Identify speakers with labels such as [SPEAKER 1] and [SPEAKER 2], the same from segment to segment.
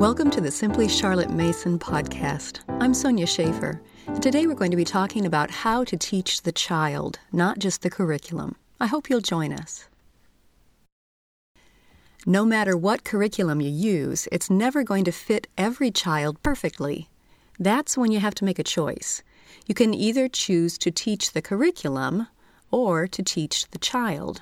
[SPEAKER 1] Welcome to the Simply Charlotte Mason podcast. I'm Sonia and today we're going to be talking about how to teach the child, not just the curriculum. I hope you'll join us. No matter what curriculum you use, it's never going to fit every child perfectly. That's when you have to make a choice. You can either choose to teach the curriculum or to teach the child.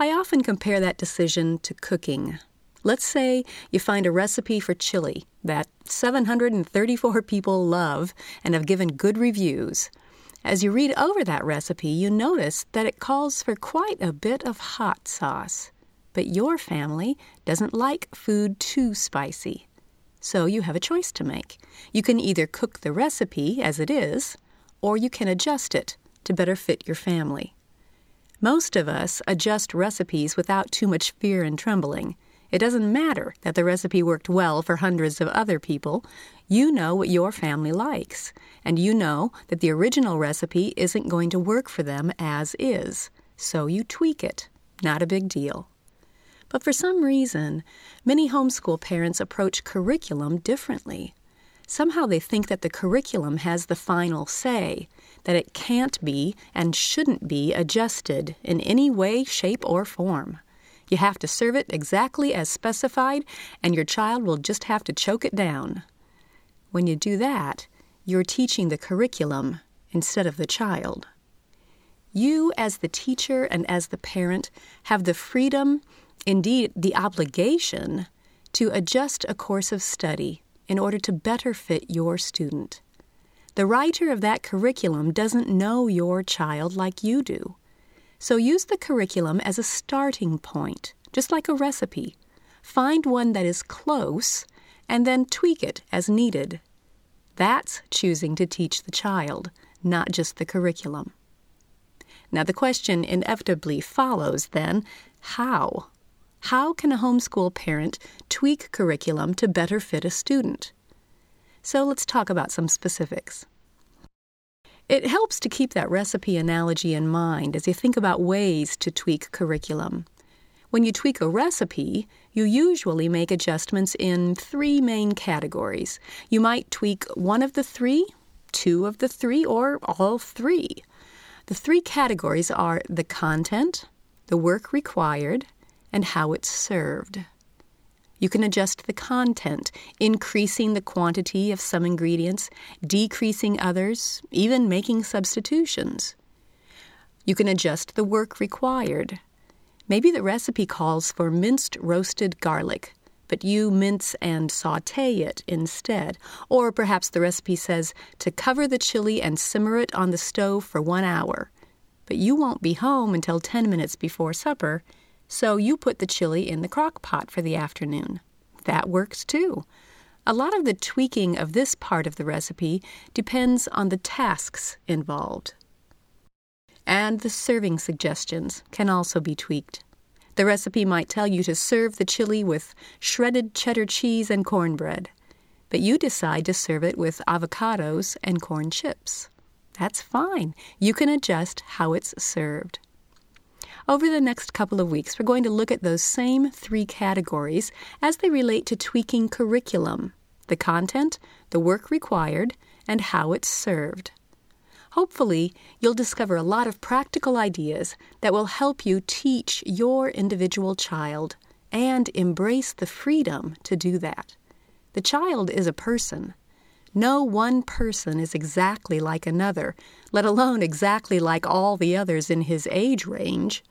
[SPEAKER 1] I often compare that decision to cooking. Let's say you find a recipe for chili that 734 people love and have given good reviews. As you read over that recipe, you notice that it calls for quite a bit of hot sauce. But your family doesn't like food too spicy. So you have a choice to make. You can either cook the recipe as it is, or you can adjust it to better fit your family. Most of us adjust recipes without too much fear and trembling. It doesn't matter that the recipe worked well for hundreds of other people. You know what your family likes, and you know that the original recipe isn't going to work for them as is. So you tweak it. Not a big deal. But for some reason, many homeschool parents approach curriculum differently. Somehow they think that the curriculum has the final say, that it can't be and shouldn't be adjusted in any way, shape, or form. You have to serve it exactly as specified, and your child will just have to choke it down. When you do that, you're teaching the curriculum instead of the child. You, as the teacher and as the parent, have the freedom, indeed the obligation, to adjust a course of study in order to better fit your student. The writer of that curriculum doesn't know your child like you do. So use the curriculum as a starting point, just like a recipe. Find one that is close and then tweak it as needed. That's choosing to teach the child, not just the curriculum. Now, the question inevitably follows then how? How can a homeschool parent tweak curriculum to better fit a student? So let's talk about some specifics. It helps to keep that recipe analogy in mind as you think about ways to tweak curriculum. When you tweak a recipe, you usually make adjustments in three main categories. You might tweak one of the three, two of the three, or all three. The three categories are the content, the work required, and how it's served. You can adjust the content, increasing the quantity of some ingredients, decreasing others, even making substitutions. You can adjust the work required. Maybe the recipe calls for minced roasted garlic, but you mince and saute it instead. Or perhaps the recipe says to cover the chili and simmer it on the stove for one hour. But you won't be home until 10 minutes before supper, so you put the chili in the crock pot for the afternoon. That works too. A lot of the tweaking of this part of the recipe depends on the tasks involved. And the serving suggestions can also be tweaked. The recipe might tell you to serve the chili with shredded cheddar cheese and cornbread, but you decide to serve it with avocados and corn chips. That's fine. You can adjust how it's served. Over the next couple of weeks, we're going to look at those same three categories as they relate to tweaking curriculum the content, the work required, and how it's served. Hopefully, you'll discover a lot of practical ideas that will help you teach your individual child and embrace the freedom to do that. The child is a person. No one person is exactly like another, let alone exactly like all the others in his age range.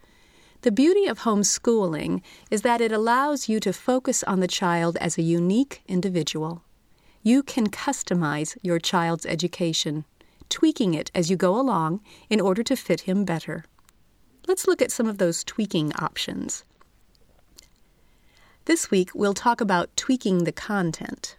[SPEAKER 1] The beauty of homeschooling is that it allows you to focus on the child as a unique individual. You can customize your child's education, tweaking it as you go along in order to fit him better. Let's look at some of those tweaking options. This week, we'll talk about tweaking the content.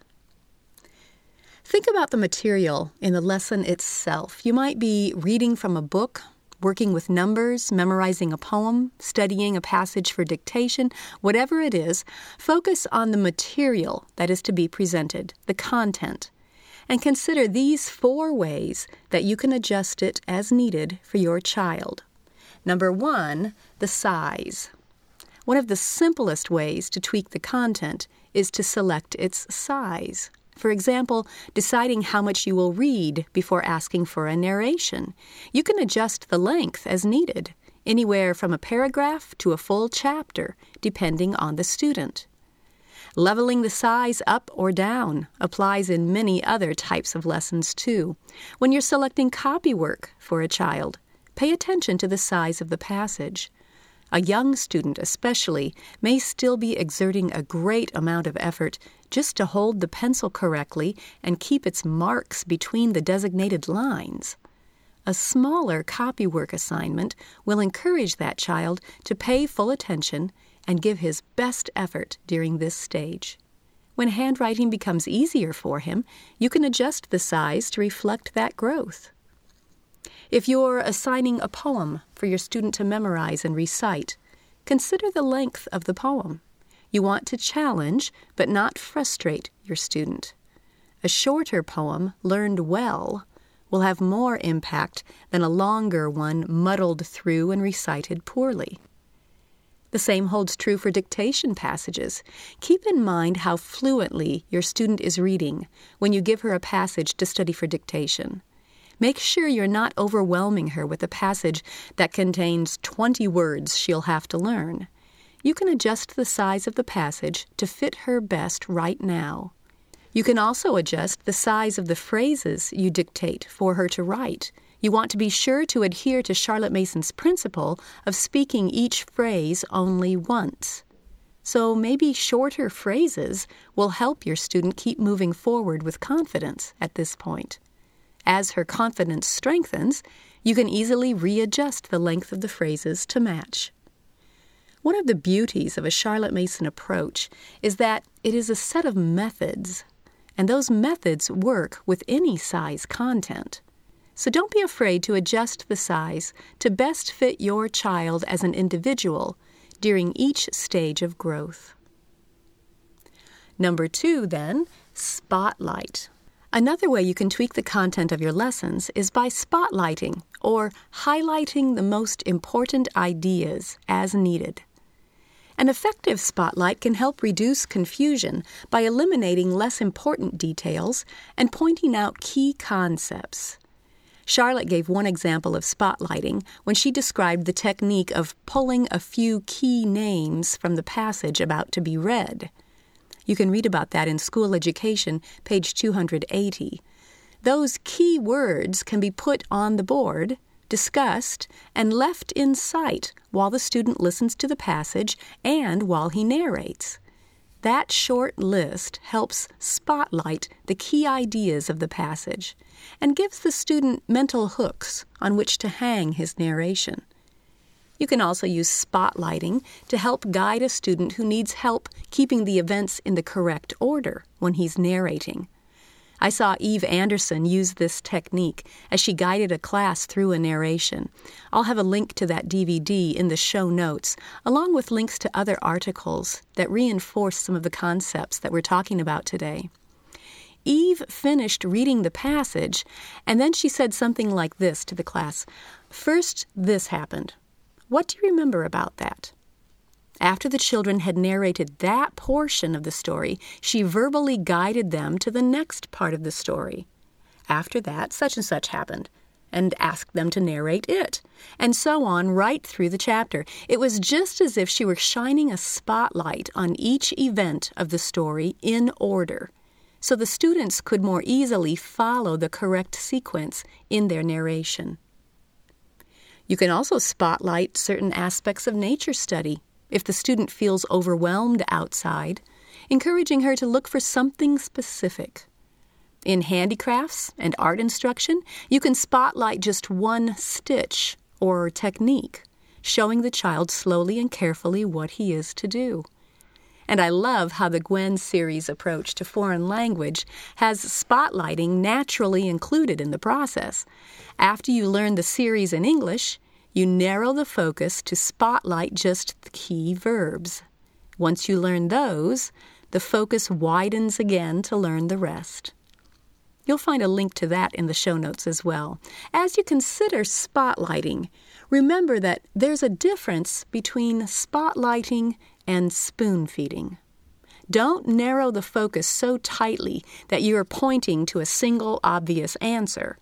[SPEAKER 1] Think about the material in the lesson itself. You might be reading from a book working with numbers, memorizing a poem, studying a passage for dictation, whatever it is, focus on the material that is to be presented, the content, and consider these four ways that you can adjust it as needed for your child. Number one, the size. One of the simplest ways to tweak the content is to select its size. For example, deciding how much you will read before asking for a narration. You can adjust the length as needed, anywhere from a paragraph to a full chapter, depending on the student. Leveling the size up or down applies in many other types of lessons too. When you're selecting copywork for a child, pay attention to the size of the passage. A young student, especially, may still be exerting a great amount of effort just to hold the pencil correctly and keep its marks between the designated lines. A smaller copywork assignment will encourage that child to pay full attention and give his best effort during this stage. When handwriting becomes easier for him, you can adjust the size to reflect that growth. If you're assigning a poem for your student to memorize and recite, consider the length of the poem. You want to challenge but not frustrate your student. A shorter poem learned well will have more impact than a longer one muddled through and recited poorly. The same holds true for dictation passages. Keep in mind how fluently your student is reading when you give her a passage to study for dictation. Make sure you're not overwhelming her with a passage that contains 20 words she'll have to learn. You can adjust the size of the passage to fit her best right now. You can also adjust the size of the phrases you dictate for her to write. You want to be sure to adhere to Charlotte Mason's principle of speaking each phrase only once. So maybe shorter phrases will help your student keep moving forward with confidence at this point. As her confidence strengthens, you can easily readjust the length of the phrases to match. One of the beauties of a Charlotte Mason approach is that it is a set of methods, and those methods work with any size content. So don't be afraid to adjust the size to best fit your child as an individual during each stage of growth. Number two, then, spotlight. Another way you can tweak the content of your lessons is by spotlighting or highlighting the most important ideas as needed. An effective spotlight can help reduce confusion by eliminating less important details and pointing out key concepts. Charlotte gave one example of spotlighting when she described the technique of pulling a few key names from the passage about to be read. You can read about that in School Education, page 280. Those key words can be put on the board, discussed, and left in sight while the student listens to the passage and while he narrates. That short list helps spotlight the key ideas of the passage and gives the student mental hooks on which to hang his narration. You can also use spotlighting to help guide a student who needs help keeping the events in the correct order when he's narrating. I saw Eve Anderson use this technique as she guided a class through a narration. I'll have a link to that DVD in the show notes, along with links to other articles that reinforce some of the concepts that we're talking about today. Eve finished reading the passage, and then she said something like this to the class First, this happened. What do you remember about that? After the children had narrated that portion of the story, she verbally guided them to the next part of the story. After that, such and such happened, and asked them to narrate it, and so on right through the chapter. It was just as if she were shining a spotlight on each event of the story in order, so the students could more easily follow the correct sequence in their narration. You can also spotlight certain aspects of nature study if the student feels overwhelmed outside, encouraging her to look for something specific. In handicrafts and art instruction, you can spotlight just one stitch or technique, showing the child slowly and carefully what he is to do. And I love how the Gouin series approach to foreign language has spotlighting naturally included in the process. After you learn the series in English, you narrow the focus to spotlight just the key verbs. Once you learn those, the focus widens again to learn the rest. You'll find a link to that in the show notes as well. As you consider spotlighting, Remember that there's a difference between spotlighting and spoon feeding. Don't narrow the focus so tightly that you are pointing to a single obvious answer.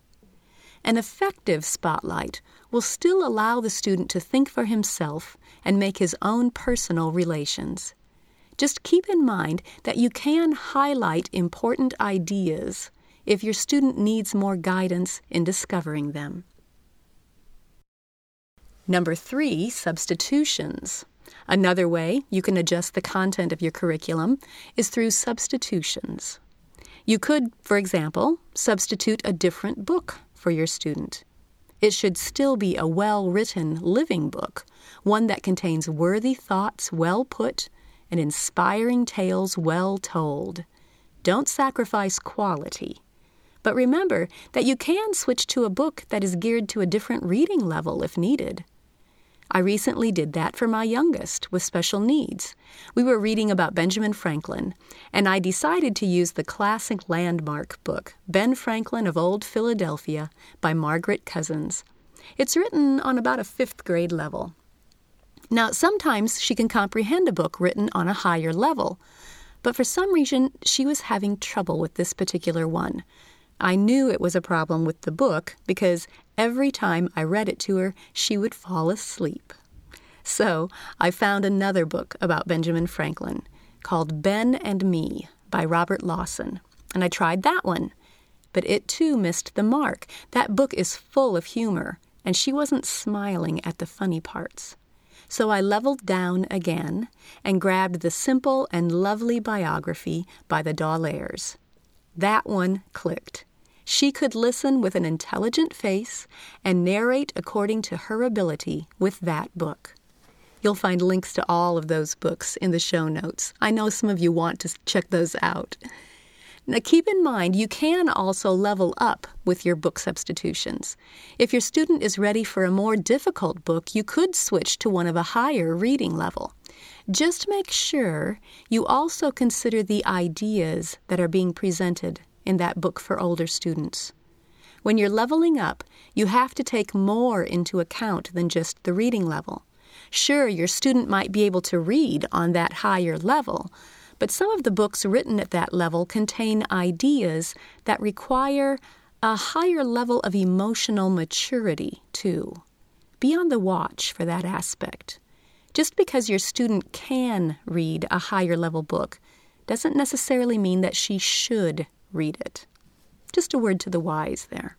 [SPEAKER 1] An effective spotlight will still allow the student to think for himself and make his own personal relations. Just keep in mind that you can highlight important ideas if your student needs more guidance in discovering them. Number three, substitutions. Another way you can adjust the content of your curriculum is through substitutions. You could, for example, substitute a different book for your student. It should still be a well written, living book, one that contains worthy thoughts well put and inspiring tales well told. Don't sacrifice quality. But remember that you can switch to a book that is geared to a different reading level if needed. I recently did that for my youngest with special needs. We were reading about Benjamin Franklin, and I decided to use the classic landmark book, Ben Franklin of Old Philadelphia, by Margaret Cousins. It's written on about a fifth grade level. Now, sometimes she can comprehend a book written on a higher level, but for some reason she was having trouble with this particular one. I knew it was a problem with the book because every time I read it to her, she would fall asleep. So I found another book about Benjamin Franklin called Ben and Me by Robert Lawson, and I tried that one. But it too missed the mark. That book is full of humor, and she wasn't smiling at the funny parts. So I leveled down again and grabbed the simple and lovely biography by the D'Aulaires. That one clicked. She could listen with an intelligent face and narrate according to her ability with that book. You'll find links to all of those books in the show notes. I know some of you want to check those out. Now, keep in mind you can also level up with your book substitutions. If your student is ready for a more difficult book, you could switch to one of a higher reading level. Just make sure you also consider the ideas that are being presented in that book for older students. When you're leveling up, you have to take more into account than just the reading level. Sure, your student might be able to read on that higher level, but some of the books written at that level contain ideas that require a higher level of emotional maturity, too. Be on the watch for that aspect. Just because your student can read a higher level book doesn't necessarily mean that she should read it. Just a word to the wise there.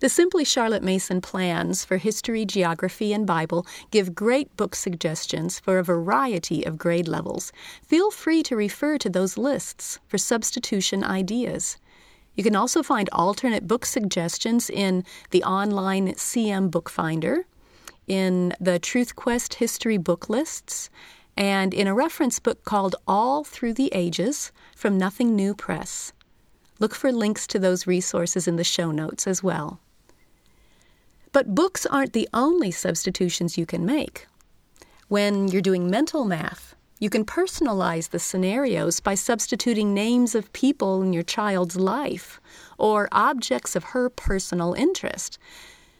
[SPEAKER 1] The Simply Charlotte Mason plans for history, geography, and Bible give great book suggestions for a variety of grade levels. Feel free to refer to those lists for substitution ideas. You can also find alternate book suggestions in the online CM Book Finder, in the Truth Quest History book lists, and in a reference book called All Through the Ages from Nothing New Press. Look for links to those resources in the show notes as well. But books aren't the only substitutions you can make. When you're doing mental math, you can personalize the scenarios by substituting names of people in your child's life or objects of her personal interest.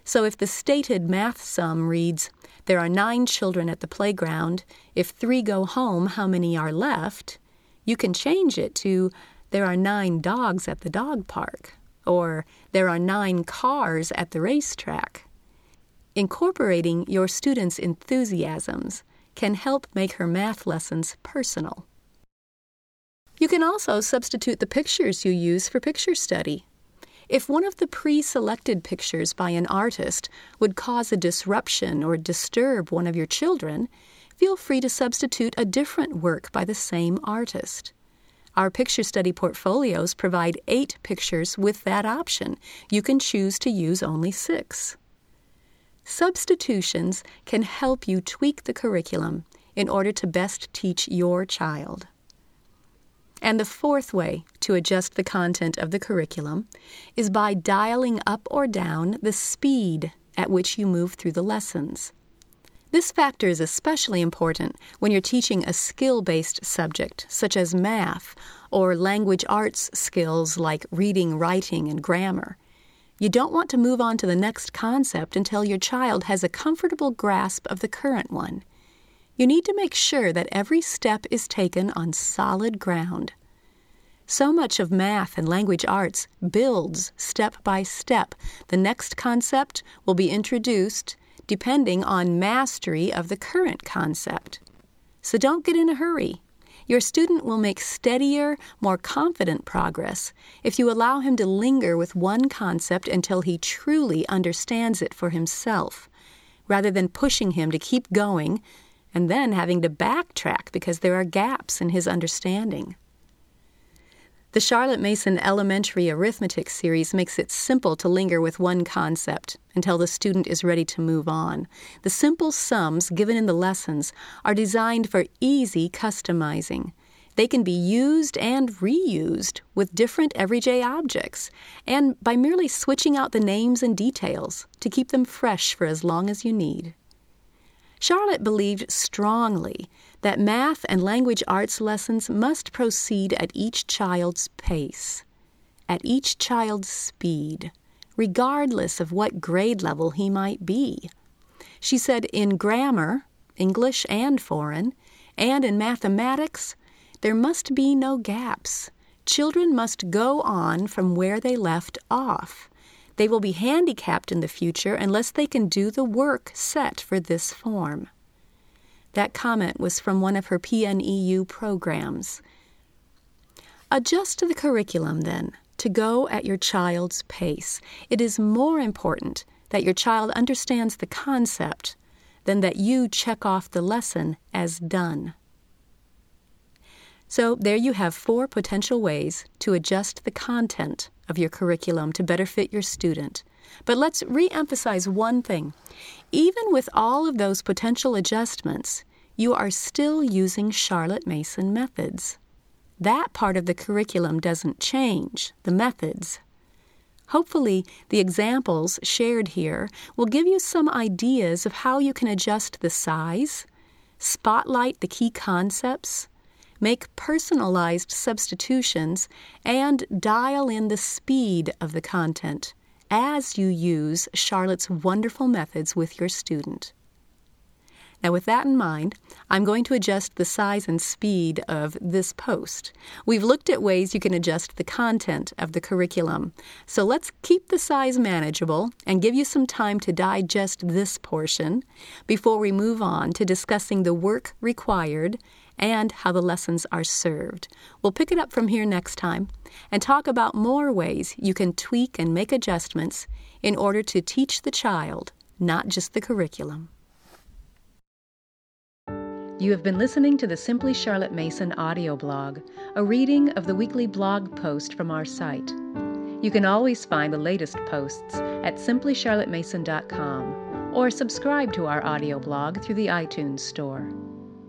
[SPEAKER 1] So if the stated math sum reads, There are nine children at the playground, if three go home, how many are left? You can change it to, There are nine dogs at the dog park, or There are nine cars at the racetrack. Incorporating your student's enthusiasms can help make her math lessons personal. You can also substitute the pictures you use for picture study. If one of the pre selected pictures by an artist would cause a disruption or disturb one of your children, feel free to substitute a different work by the same artist. Our picture study portfolios provide eight pictures with that option. You can choose to use only six. Substitutions can help you tweak the curriculum in order to best teach your child. And the fourth way to adjust the content of the curriculum is by dialing up or down the speed at which you move through the lessons. This factor is especially important when you're teaching a skill based subject, such as math or language arts skills like reading, writing, and grammar. You don't want to move on to the next concept until your child has a comfortable grasp of the current one. You need to make sure that every step is taken on solid ground. So much of math and language arts builds step by step. The next concept will be introduced depending on mastery of the current concept. So don't get in a hurry. Your student will make steadier, more confident progress if you allow him to linger with one concept until he truly understands it for himself, rather than pushing him to keep going and then having to backtrack because there are gaps in his understanding. The Charlotte Mason Elementary Arithmetic series makes it simple to linger with one concept until the student is ready to move on. The simple sums given in the lessons are designed for easy customizing. They can be used and reused with different everyday objects, and by merely switching out the names and details to keep them fresh for as long as you need. Charlotte believed strongly that math and language arts lessons must proceed at each child's pace, at each child's speed, regardless of what grade level he might be. She said in grammar, English and foreign, and in mathematics, there must be no gaps. Children must go on from where they left off. They will be handicapped in the future unless they can do the work set for this form. That comment was from one of her PNEU programs. Adjust the curriculum, then, to go at your child's pace. It is more important that your child understands the concept than that you check off the lesson as done. So, there you have four potential ways to adjust the content of your curriculum to better fit your student. But let's re emphasize one thing. Even with all of those potential adjustments, you are still using Charlotte Mason methods. That part of the curriculum doesn't change, the methods. Hopefully, the examples shared here will give you some ideas of how you can adjust the size, spotlight the key concepts, make personalized substitutions, and dial in the speed of the content as you use Charlotte's wonderful methods with your student. Now, with that in mind, I'm going to adjust the size and speed of this post. We've looked at ways you can adjust the content of the curriculum. So let's keep the size manageable and give you some time to digest this portion before we move on to discussing the work required and how the lessons are served. We'll pick it up from here next time and talk about more ways you can tweak and make adjustments in order to teach the child, not just the curriculum. You have been listening to the Simply Charlotte Mason audio blog, a reading of the weekly blog post from our site. You can always find the latest posts at simplycharlottemason.com or subscribe to our audio blog through the iTunes Store.